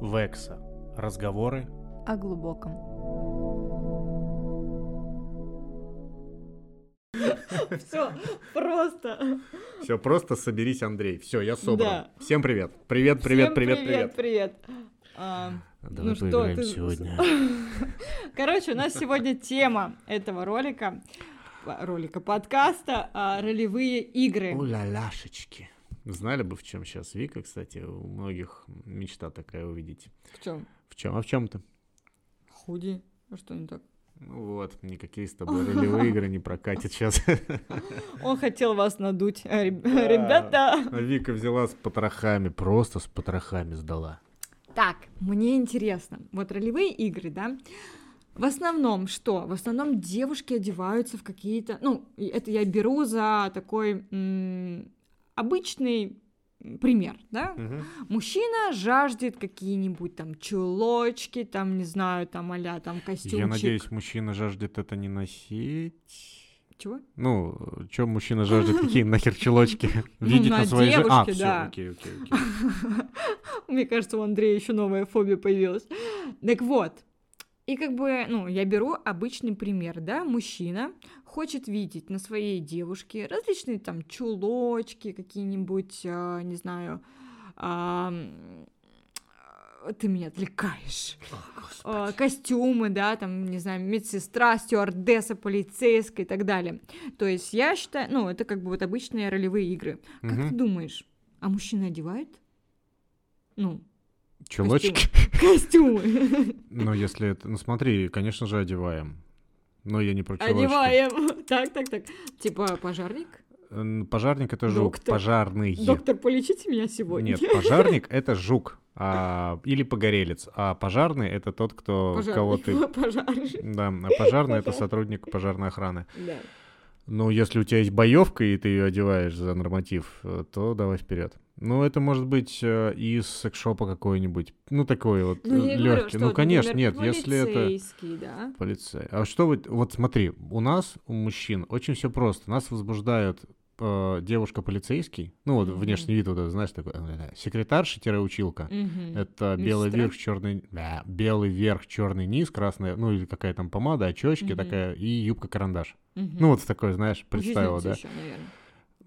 Векса. Разговоры о глубоком. Все, просто. Все, просто соберись, Андрей. Все, я собран. Да. Всем привет. Привет, привет, Всем привет, привет. привет. привет. А, Давай ну что, ты- сегодня. Короче, у нас сегодня тема этого ролика, ролика подкаста а, ролевые игры. Уля-ляшечки. Знали бы, в чем сейчас Вика, кстати, у многих мечта такая увидеть. В чем? В чем? А в чем-то? Худи. А что не так? Ну вот, никакие с тобой ролевые игры не прокатят сейчас. Он хотел вас надуть. А, реб- Ребята! А Вика взяла с потрохами, просто с потрохами сдала. Так, мне интересно. Вот ролевые игры, да? В основном что? В основном девушки одеваются в какие-то... Ну, это я беру за такой обычный пример, да? Мгм. Мужчина жаждет какие-нибудь там чулочки, там, не знаю, там а там костюмчик. Я надеюсь, мужчина жаждет это не носить. Чего? Ну, что мужчина жаждет, какие нахер чулочки Ну, видеть на своей же... А, все, окей, окей, окей. Мне кажется, у Андрея еще новая фобия появилась. Так вот, и как бы, ну, я беру обычный пример, да, мужчина хочет видеть на своей девушке различные там чулочки, какие-нибудь, а, не знаю, м, ты меня отвлекаешь. А, костюмы, да, там, не знаю, медсестра, стюардесса, полицейская и так далее. То есть я считаю, ну, это как бы вот обычные ролевые игры. Как ты думаешь, а мужчина одевает? Ну, Чулочки? костюмы. Ну, если это... Ну, смотри, конечно же, одеваем. Но я не про чулочки. Одеваем. Так, так, так. Типа пожарник? Пожарник — это жук. Доктор. Пожарный. Доктор, полечите меня сегодня. Нет, пожарник — это жук. а, или погорелец. А пожарный — это тот, кто... Пожарный. Кого ты... Пожарный. Да, а пожарный — это сотрудник пожарной охраны. Да. Ну, если у тебя есть боевка, и ты ее одеваешь за норматив, э, то давай вперед. Ну, это может быть э, из секшопа какой-нибудь. Ну, такой вот Ну, я и говорю, легкий. что, Ну, конечно, например, нет, если это полицейский, да. полицей. А что вы... Вот смотри, у нас, у мужчин, очень все просто. Нас возбуждает э, девушка-полицейский. Ну, вот Мгм. внешний вид, вот это, знаешь, такой... э, Секретарша-училка. Мгм. Это белый верх, черный, да, белый верх, черный низ, красная, ну или какая там помада, очечки Мгм. такая и юбка карандаш. Мгм. Ну вот такой, знаешь, представила, да? Ещё, наверное.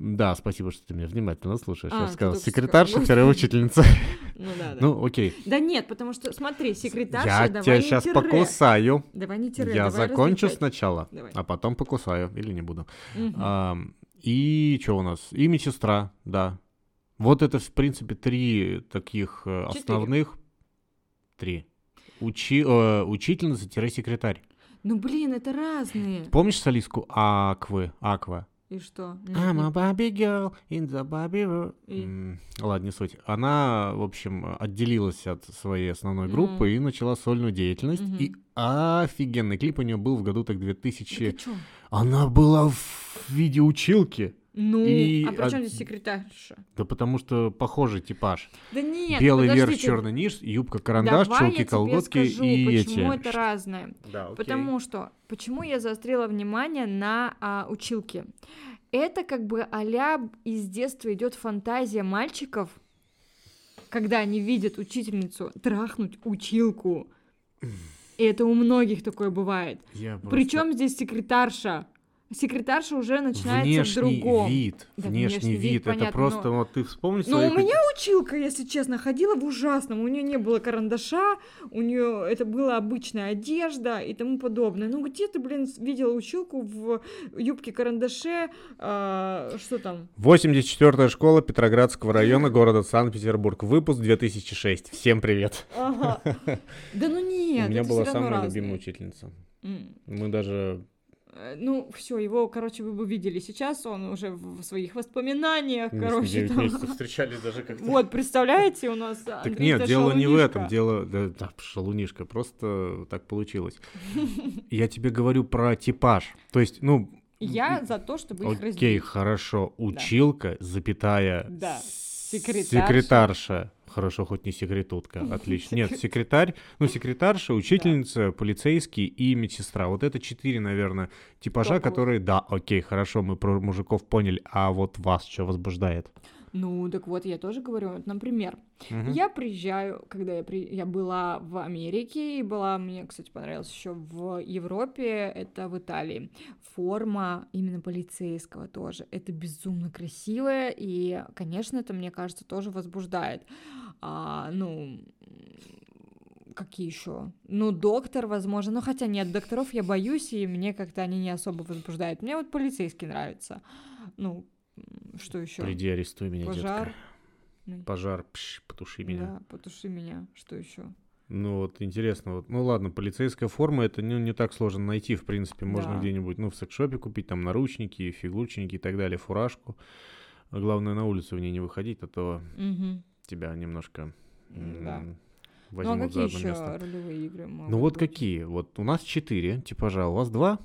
Да, спасибо, что ты меня внимательно слушаешь. А, Я сказал, только секретарша, сказал. вторая учительница. Ну да, да. Ну, окей. Да нет, потому что, смотри, секретарша, Я давай тебя сейчас тире. покусаю. Давай не тире, Я давай закончу различать. сначала, Давай. а потом покусаю. Или не буду. Ам, И что у нас? И медсестра, да. Вот это, в принципе, три таких э, Четыре. основных. Три. Учи, э, учительница-секретарь. Ну блин, это разные. Помнишь солистку Аквы? Аква. И что? I'm a Barbie girl in the Barbie world. И? М, Ладно, не суть. Она, в общем, отделилась от своей основной группы Мгм. и начала сольную деятельность. Мгм. И офигенный клип у нее был в году так Да 2000... ты чё? Она была в виде училки. Ну, И а при чем здесь секретарша? Да потому что похожий типаж. Да нет, Белый верх, черный низ, юбка, карандаш, Давай чулки, колготки скажу, и почему эти. это разное. Да, окей. Потому что, почему я заострила внимание на а, училке? Это как бы а из детства идет фантазия мальчиков, когда они видят учительницу трахнуть училку. И это у многих такое бывает. Просто- Причем здесь секретарша? Секретарша уже начинается в внешний другом. вид, Да, внешний, внешний вид, вид, это понятно, просто но- вот ты вспомни Ну, свои у меня училка, если честно, ходила в ужасном. У нее не было карандаша, у нее это была обычная одежда и тому подобное. Ну, где ты, блин, видела училку в юбке-карандаше? а, что там? 84-я школа Петроградского района города Санкт-Петербург. Выпуск 2006. Всем привет. Ага. Да ну нет, У меня это была самая разные. любимая учительница. Мы даже... Э, Ну, все, его, короче, вы бы видели сейчас, он уже в своих воспоминаниях, мы ней короче, 9 там. месяцев встречались даже как-то. Вот, представляете, у нас Так Андрей нет, дело не в этом, дело... Да, да, шалунишка, просто так получилось. Я тебе говорю про типаж. То есть, ну, Я за то, чтобы их окей, разделить. хорошо, училка, запятая, Да. Секретарша. секретарша. Хорошо, хоть не секретутка, отлично. Нет, секретарь, ну, секретарша, учительница, полицейский и медсестра. Вот это четыре, наверное, типажа, которые, да, окей, хорошо, мы про мужиков поняли, а вот вас что возбуждает? Ну, так вот, я тоже говорю, вот, например, Мгм. я приезжаю, когда я, при... я была в Америке, и была, мне, кстати, понравилось еще в Европе, это в Италии. Форма именно полицейского тоже. Это безумно красивая, и, конечно, это, мне кажется, тоже возбуждает. А, ну, какие еще? Ну, доктор, возможно. Ну, хотя нет, докторов я боюсь, и мне как-то они не особо возбуждают. Мне вот полицейский нравится. Ну, что еще? Приди, арестуй меня, Пожар. детка. Ну, Пожар, пш, потуши меня. Да, потуши меня. Что еще? Ну вот интересно, вот, ну ладно, полицейская форма это не, не так сложно найти, в принципе, можно Да. где-нибудь, ну в секшопе купить там наручники, фигурчники и так далее, фуражку. А главное на улицу в ней не выходить, а то Мгм. тебя немножко Да. м, Ну а возьмут какие за одно еще место. ролевые игры? Ну вот быть? какие? Вот у нас четыре типажа, у вас два?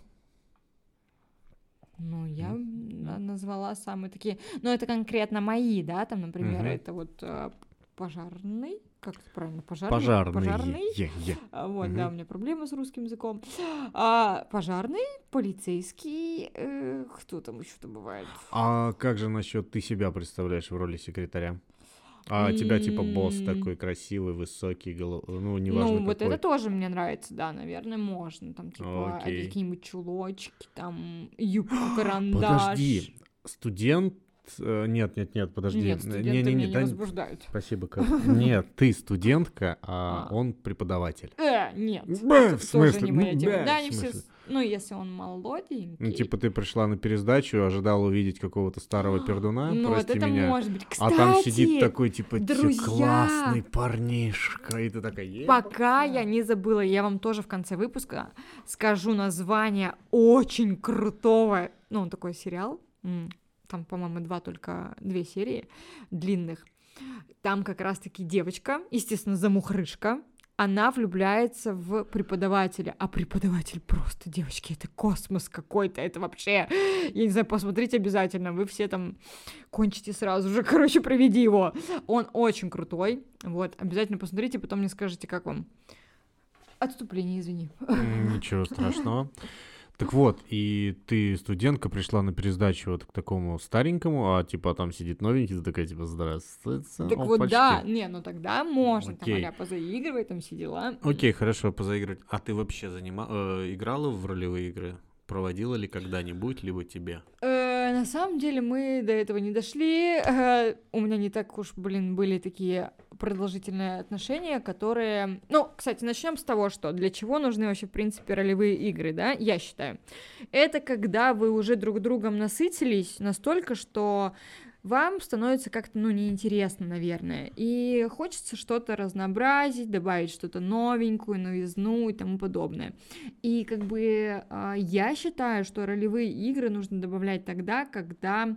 Ну, я на- назвала самые такие. Ну, это конкретно мои, да, там, например, Мгм. это вот э, пожарный. Как это правильно? Пожарный. Пожарные. Пожарный. Е- е. А, Вот, да, Мгм. у меня проблемы с русским языком. А, пожарный, полицейский, э, кто там еще-то бывает? А как же насчет ты себя представляешь в роли секретаря? А тебя типа босс такой красивый, высокий, голо- ну неважно ну, вот какой. это тоже мне нравится, да, наверное, можно. Там, типа, какие-нибудь чулочки, там, юбку, карандаш. Подожди, студент... э, Нет, нет, нет, подожди. Нет, Э, студенты не-не-не, меня не да- возбуждают. Спасибо, Кать. Нет, ты студентка, а А. он преподаватель. Э, нет. Б, это в смысле? не моя тема. да, Да, они все... Ну, если он молоденький. Ну, типа ты пришла на пересдачу, ожидала увидеть какого-то старого пердуна, Ну, вот прости это меня. может быть. А Кстати, там сидит такой, типа, «Тя, друзья! классный парнишка, и ты такая, «Е, Пока я не забыла, я вам тоже в конце выпуска скажу название очень крутого, ну, он такой сериал, там, по-моему, два только, две серии длинных. Там как раз-таки девочка, естественно, замухрышка, она влюбляется в преподавателя, а преподаватель просто, девочки, это космос какой-то, это вообще, я не знаю, посмотрите обязательно, вы все там кончите сразу же, короче, проведи его. Он очень крутой, вот, обязательно посмотрите, потом мне скажете, как вам. Отступление, извини. Ничего страшного. Так вот, и ты, студентка, пришла на пересдачу вот к такому старенькому, а типа там сидит новенький, ты такая типа здравствуйте. Так вот, опачки». да, не, ну тогда можно, там, Окей. а позаигрывай, там все дела. Окей, хорошо, позаиграть. А ты вообще занима... э, играла в ролевые игры? Проводила ли когда-нибудь, либо тебе? Э, на самом деле мы до этого не дошли. Э, у меня не так уж, блин, были такие продолжительные отношения, которые... Ну, кстати, начнем с того, что для чего нужны вообще, в принципе, ролевые игры, да, я считаю. Это когда вы уже друг другом насытились настолько, что вам становится как-то, ну, неинтересно, наверное. И хочется что-то разнообразить, добавить что-то новенькую, новизну и тому подобное. И как бы а, я считаю, что ролевые игры нужно добавлять тогда, когда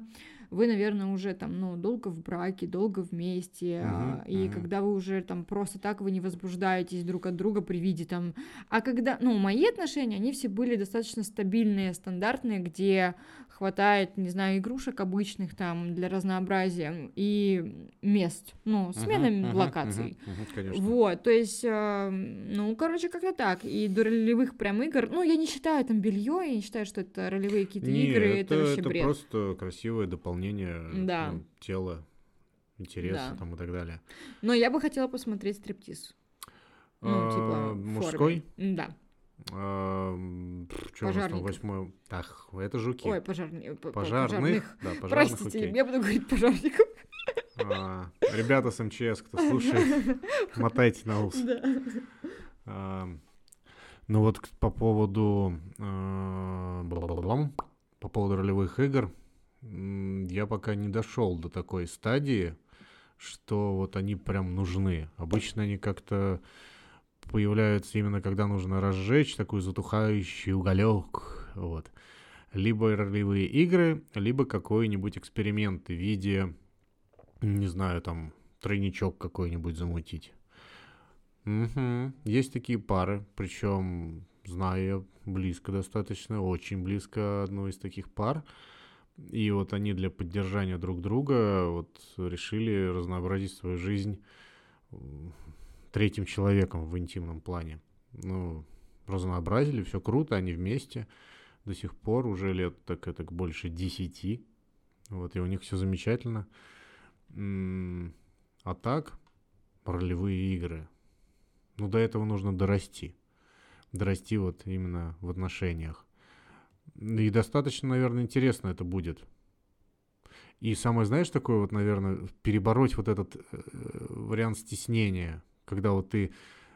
вы, наверное, уже там, ну, долго в браке, долго вместе, Мгм, и мгм. когда вы уже там просто так вы не возбуждаетесь друг от друга при виде там, а когда, ну, мои отношения, они все были достаточно стабильные, стандартные, где хватает, не знаю, игрушек обычных там для разнообразия и мест, ну, смена Мгм, мгм, локаций. мгм, конечно. Вот, то есть, э, ну, короче, как-то так. И до ролевых прям игр, ну, я не считаю там белье, я не считаю, что это ролевые какие-то игры, это, вообще это бред. просто красивое дополнение Да. ну, тела, интереса Да. там и так далее. Но я бы хотела посмотреть стриптиз. Ну, А, типа, форме. мужской? Да. А, чё у нас там восьмой? Так, это жуки. Ой, пожарни... пожарных, да, пожарных, Простите, окей. я буду говорить пожарников. А, ребята с МЧС, кто слушает, мотайте на ус. Да. А, Ну вот по поводу а, по поводу ролевых игр, я пока не дошел до такой стадии, что вот они прям нужны. Обычно они как-то появляются именно когда нужно разжечь такой затухающий уголек, вот. Либо ролевые игры, либо какой-нибудь эксперимент в виде, не знаю, там тройничок какой-нибудь замутить. Мгм. Есть такие пары, причем знаю близко достаточно, очень близко одну из таких пар. И вот они для поддержания друг друга вот решили разнообразить свою жизнь третьим человеком в интимном плане. Ну, разнообразили, все круто, они вместе до сих пор, уже лет так это больше десяти. Вот, и у них все замечательно. А так, ролевые игры. Ну, до этого нужно дорасти. Дорасти вот именно в отношениях. И достаточно, наверное, интересно это будет. И самое, знаешь, такое вот, наверное, перебороть вот этот э, вариант стеснения, когда вот ты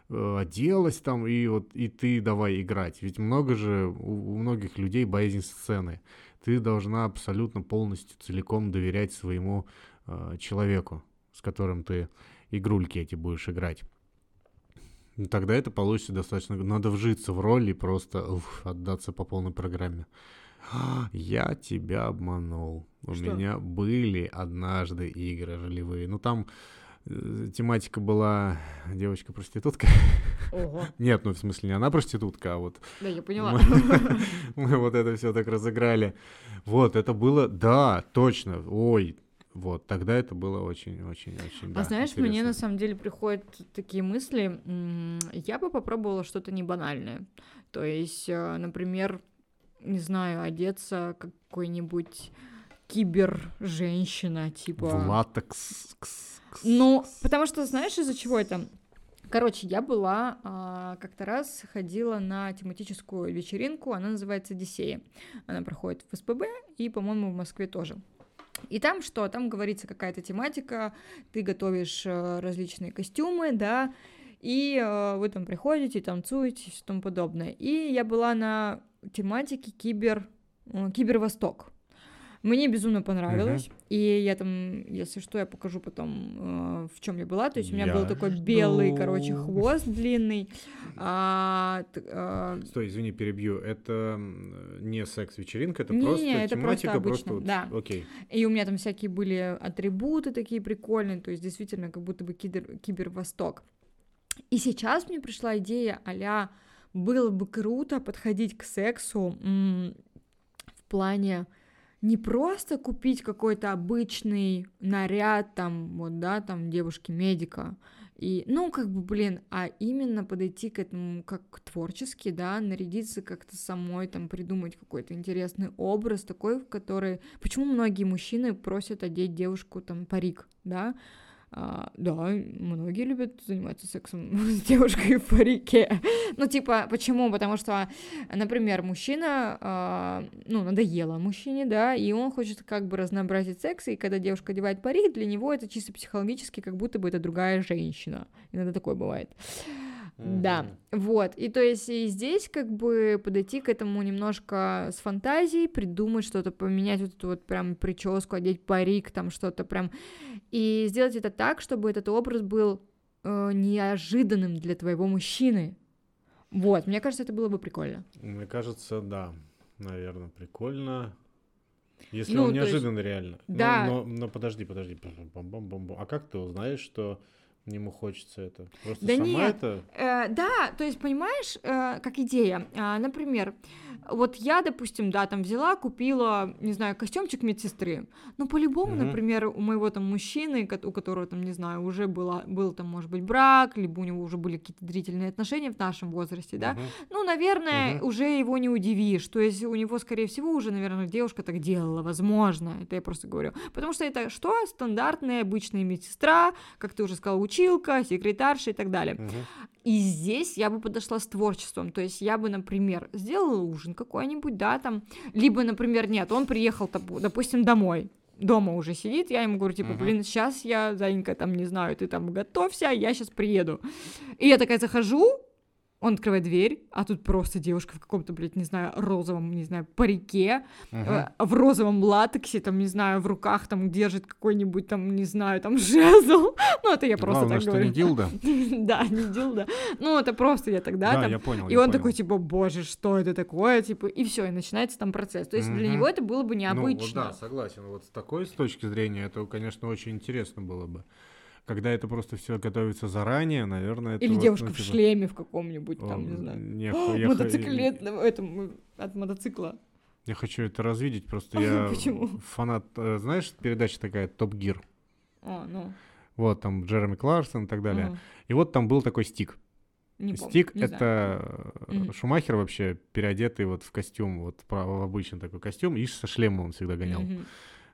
э, оделась там, и вот и ты давай играть. Ведь много же у, у многих людей боязнь сцены. Ты должна абсолютно полностью целиком доверять своему э, человеку, с которым ты игрульки эти будешь играть. Ну, Тогда это получится достаточно... Надо вжиться в роль и просто уф, отдаться по полной программе. «А, Я тебя обманул. У Что? меня были однажды игры ролевые. Ну, там э, тематика была девочка-проститутка. Ого. Нет, ну, в смысле, не она проститутка, а вот Да, я поняла. мы, мы вот это все так разыграли. Вот, это было, да, точно, ой, вот, тогда это было очень-очень-очень, А знаешь, мне на самом деле приходят такие мысли, я бы попробовала что-то не банальное. То есть, э, например, не знаю, одеться как какой-нибудь кибер-женщина, типа... В латекс. кс, кс, Ну, потому что знаешь, из-за чего это? Короче, я была а, как-то раз ходила на тематическую вечеринку, она называется Одиссея. Она проходит в СПБ и, по-моему, в Москве тоже. И там что? Там говорится какая-то тематика, ты готовишь э, различные костюмы, да, и э, вы там приходите, танцуете и тому подобное. И я была на тематике кибер, э, кибервосток. Мне безумно понравилось, и я там, если что, я покажу потом, э, в чем я была. То есть у меня был Я такой белый, жду. короче, хвост длинный. а, т- а, Стой, извини, перебью. Это не секс-вечеринка, это Не-не-не, просто это просто тематика, просто, обычно, вот, да. окей. И у меня там всякие были атрибуты такие прикольные, то есть действительно как будто бы кибер, кибервосток. И сейчас мне пришла идея а было бы круто подходить к сексу м, в плане не просто купить какой-то обычный наряд, там, вот, да, там, девушки-медика, и, ну, как бы, блин, а именно подойти к этому как творчески, да, нарядиться как-то самой, там, придумать какой-то интересный образ такой, в который... Почему многие мужчины просят одеть девушку, там, парик, да? А, да, многие любят заниматься сексом с девушкой в парике. Ну, типа, почему? Потому что, например, мужчина, а, ну, надоело мужчине, да, и он хочет как бы разнообразить секс, и когда девушка одевает парик, для него это чисто психологически, как будто бы это другая женщина. Иногда такое бывает. Да, вот. И то есть и здесь как бы подойти к этому немножко с фантазией, придумать что-то, поменять вот эту вот прям прическу, одеть парик, там что-то прям, и сделать это так, чтобы этот образ был э, неожиданным для твоего мужчины. Вот, мне кажется, это было бы прикольно. Мне кажется, да, наверное, прикольно. Если Ну, он то есть- неожиданный реально. Но- Да. Но, но подожди, подожди. Бам-бам-бам-бам. А как ты узнаешь, что ему хочется это? Просто Да сама нет. это? Э, да, то есть, понимаешь, э, как идея, А, например, вот я, допустим, да, там взяла, купила, не знаю, костюмчик медсестры, но по-любому, Мгм. например, у моего там мужчины, у которого там, не знаю, уже было, был там, может быть, брак, либо у него уже были какие-то длительные отношения в нашем возрасте, да, ну, наверное, Мгм. уже его не удивишь. То есть у него, скорее всего, уже, наверное, девушка так делала, возможно. Это я просто говорю. Потому что это что? Стандартная обычная медсестра, как ты уже сказала, училка, секретарша и так далее. Мгм. И здесь я бы подошла с творчеством. То есть я бы, например, сделала ужин какой-нибудь, да, там. Либо, например, нет, он приехал, допу- допустим, домой дома уже сидит, я ему говорю, типа, Мгм. блин, сейчас я, Занька, там, не знаю, ты там готовься, я сейчас приеду. И я такая захожу, он открывает дверь, а тут просто девушка в каком-то, блядь, не знаю, розовом, не знаю, парике, Мгм. э, в розовом латексе, там, не знаю, в руках там держит какой-нибудь там, не знаю, там жезл. Ну, это я просто Главное, так что говорю. не дилда. Да, не дилда. Ну, это просто я тогда Да, там... я понял. И он такой, типа, боже, что это такое, типа, и все, и начинается там процесс. То есть для него это было бы Ну, необычно. да, согласен. Вот с такой с точки зрения, это, конечно, очень интересно было бы. Когда это просто все готовится заранее, наверное, это Или вот, девушка ну, в типа, шлеме в каком-нибудь, о, там, не знаю. не О, я хо- Мотоциклетном, этом, от мотоцикла. Я хочу это развидеть, просто я Почему? фанат, э, знаешь, передача такая Топ Гир. А, ну. Вот там Джереми Кларксон и так далее. ага. И вот там был такой стик. Не помню, Стик знаю. это Мгм. Шумахер вообще переодетый вот в костюм, вот в обычный такой костюм, и со шлемом он всегда гонял. Мгм.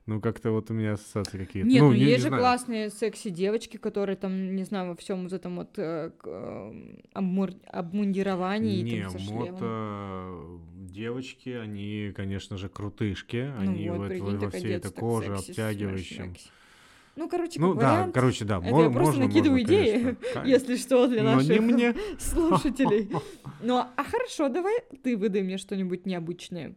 Ну, как-то вот у меня ассоциации какие-то. Нет, ну, не- есть же знаю. классные секси-девочки, которые там, не знаю, во всем вот этом вот э, э, обмур- обмундировании и Не, там со шлемом. мото девочки, они, конечно же, крутышки. Ну они вот, вот прикинь, во, всей этой коже секси, обтягивающем. смеш-мякс. Ну, короче, Ну да, вариант, короче, да. это мо- я просто можно, накидываю можно, идеи, конечно. если что, для Но наших не мне. слушателей. Ну, а хорошо, давай ты выдай мне что-нибудь необычное.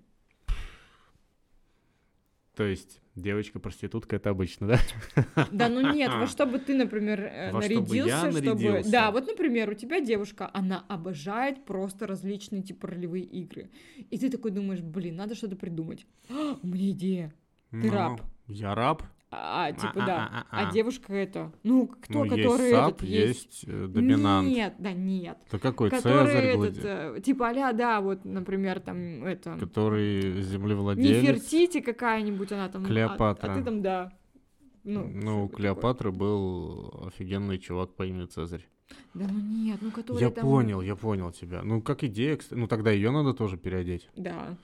То есть девочка-проститутка это обычно, да? Да, ну нет, во что бы ты, например, э, Во что бы я нарядился, чтобы... нарядился? Да, вот, например, у тебя девушка, она обожает просто различные типа ролевые игры. И ты такой думаешь, блин, надо что-то придумать. «А, у меня идея. Ты Ну, раб. Я раб. А, типа, да. А-а-а-а-а. А девушка это... Ну, кто, Ну, который есть сап, этот есть э, доминант. Нет, да нет. То какой который Цезарь, этот, э, типа, а да, вот, например, там, это... который землевладелец. Нефертити какая-нибудь она там. а- Клеопатра. А, ты там, да. Ну, Ну, у Клеопатры был офигенный чувак по имени Цезарь. такое. Да ну нет, ну который Я там... понял, я понял тебя. Ну, как идея, кстати. Ну, тогда ее надо тоже переодеть Да.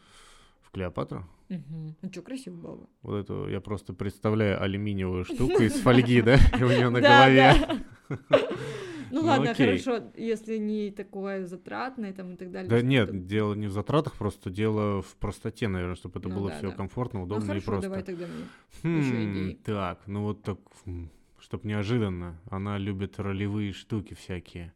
в Клеопатру. Мгм. Ну что, красиво было бы. Вот эту я просто представляю алюминиевую штуку из фольги, да, у нее на голове. Ну Ну, ладно, хорошо, если не такое затратное там и так далее. Да нет, дело не в затратах, просто дело в простоте, наверное, чтобы это Ну было все комфортно, Ну удобно и просто. давай тогда мне. Хм. Так, ну вот так, чтобы неожиданно. Она любит ролевые штуки всякие.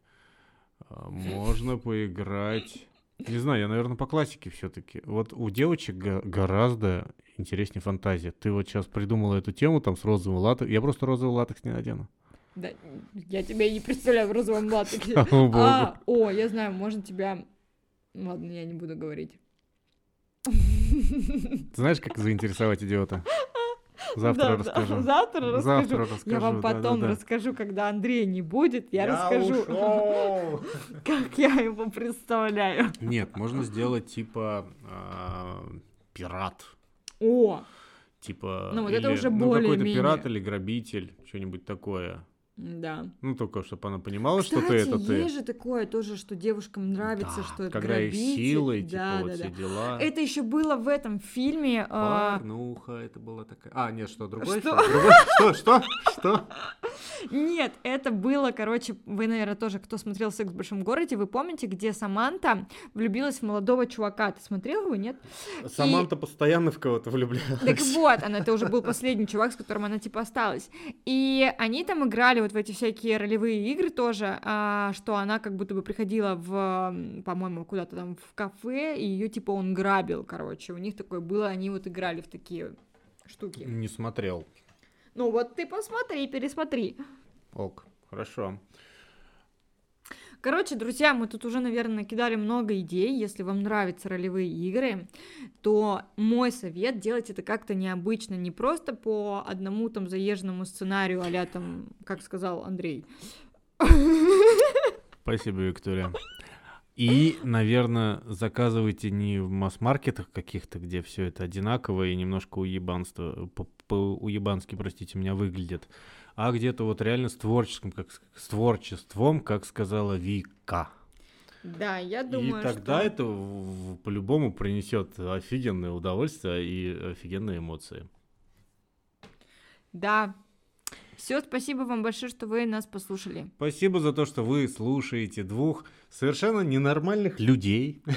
А, Можно поиграть. Не знаю, я, наверное, по классике все-таки. Вот у девочек гораздо интереснее фантазия. Ты вот сейчас придумала эту тему там с розовым латексом. Я просто розовый латекс не надену. Да, я тебя и не представляю в розовом латексе. А, о, я знаю, можно тебя... Ладно, я не буду говорить. Знаешь, как заинтересовать идиота? Завтра Да, да, расскажу. Завтра расскажу. Завтра расскажу. Я вам потом да-да-да. расскажу, когда Андрея не будет, я, расскажу, как я его представляю. Нет, можно сделать типа а, пират. О, Типа. Ну, вот это уже ну, какой-то более-менее. пират или грабитель, что-нибудь такое. Да. Ну, только чтобы она понимала, что Кстати, ты это ты. есть же такое тоже, что девушкам нравится, Да, что когда их грабитель. силой, типа, Да, вот да, все да. дела. Это еще было в этом фильме. а, Порнуха, это была такая. А, нет, что, другой Что? Что, что, что? Нет, это было, короче, вы, наверное, тоже, кто смотрел «Секс в большом городе», вы помните, где Саманта влюбилась в молодого чувака. Ты смотрел его, нет? Саманта постоянно в кого-то влюблялась. Так вот, она, это уже был последний чувак, с которым она, типа, осталась. И они там играли вот в эти всякие ролевые игры тоже, а, что она как будто бы приходила в, по-моему, куда-то там в кафе, и ее, типа, он грабил, короче. У них такое было, они вот играли в такие штуки. Не смотрел. Ну вот ты посмотри, пересмотри. Ок, хорошо. Короче, друзья, мы тут уже, наверное, накидали много идей. Если вам нравятся ролевые игры, то мой совет делать это как-то необычно, не просто по одному там заезженному сценарию, а там, как сказал Андрей. Спасибо, Виктория. И, наверное, заказывайте не в масс-маркетах каких-то, где все это одинаково и немножко уебанство, уебански, простите меня, выглядит, а где-то вот реально с творческим, как с творчеством, как сказала Вика. Да, я думаю, и тогда что... это по-любому принесет офигенное удовольствие и офигенные эмоции. Да. Все, спасибо вам большое, что вы нас послушали. Спасибо за то, что вы слушаете двух совершенно ненормальных людей.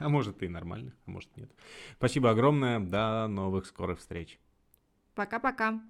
А может и нормальных, а может нет. Спасибо огромное. До новых скорых встреч. Пока-пока.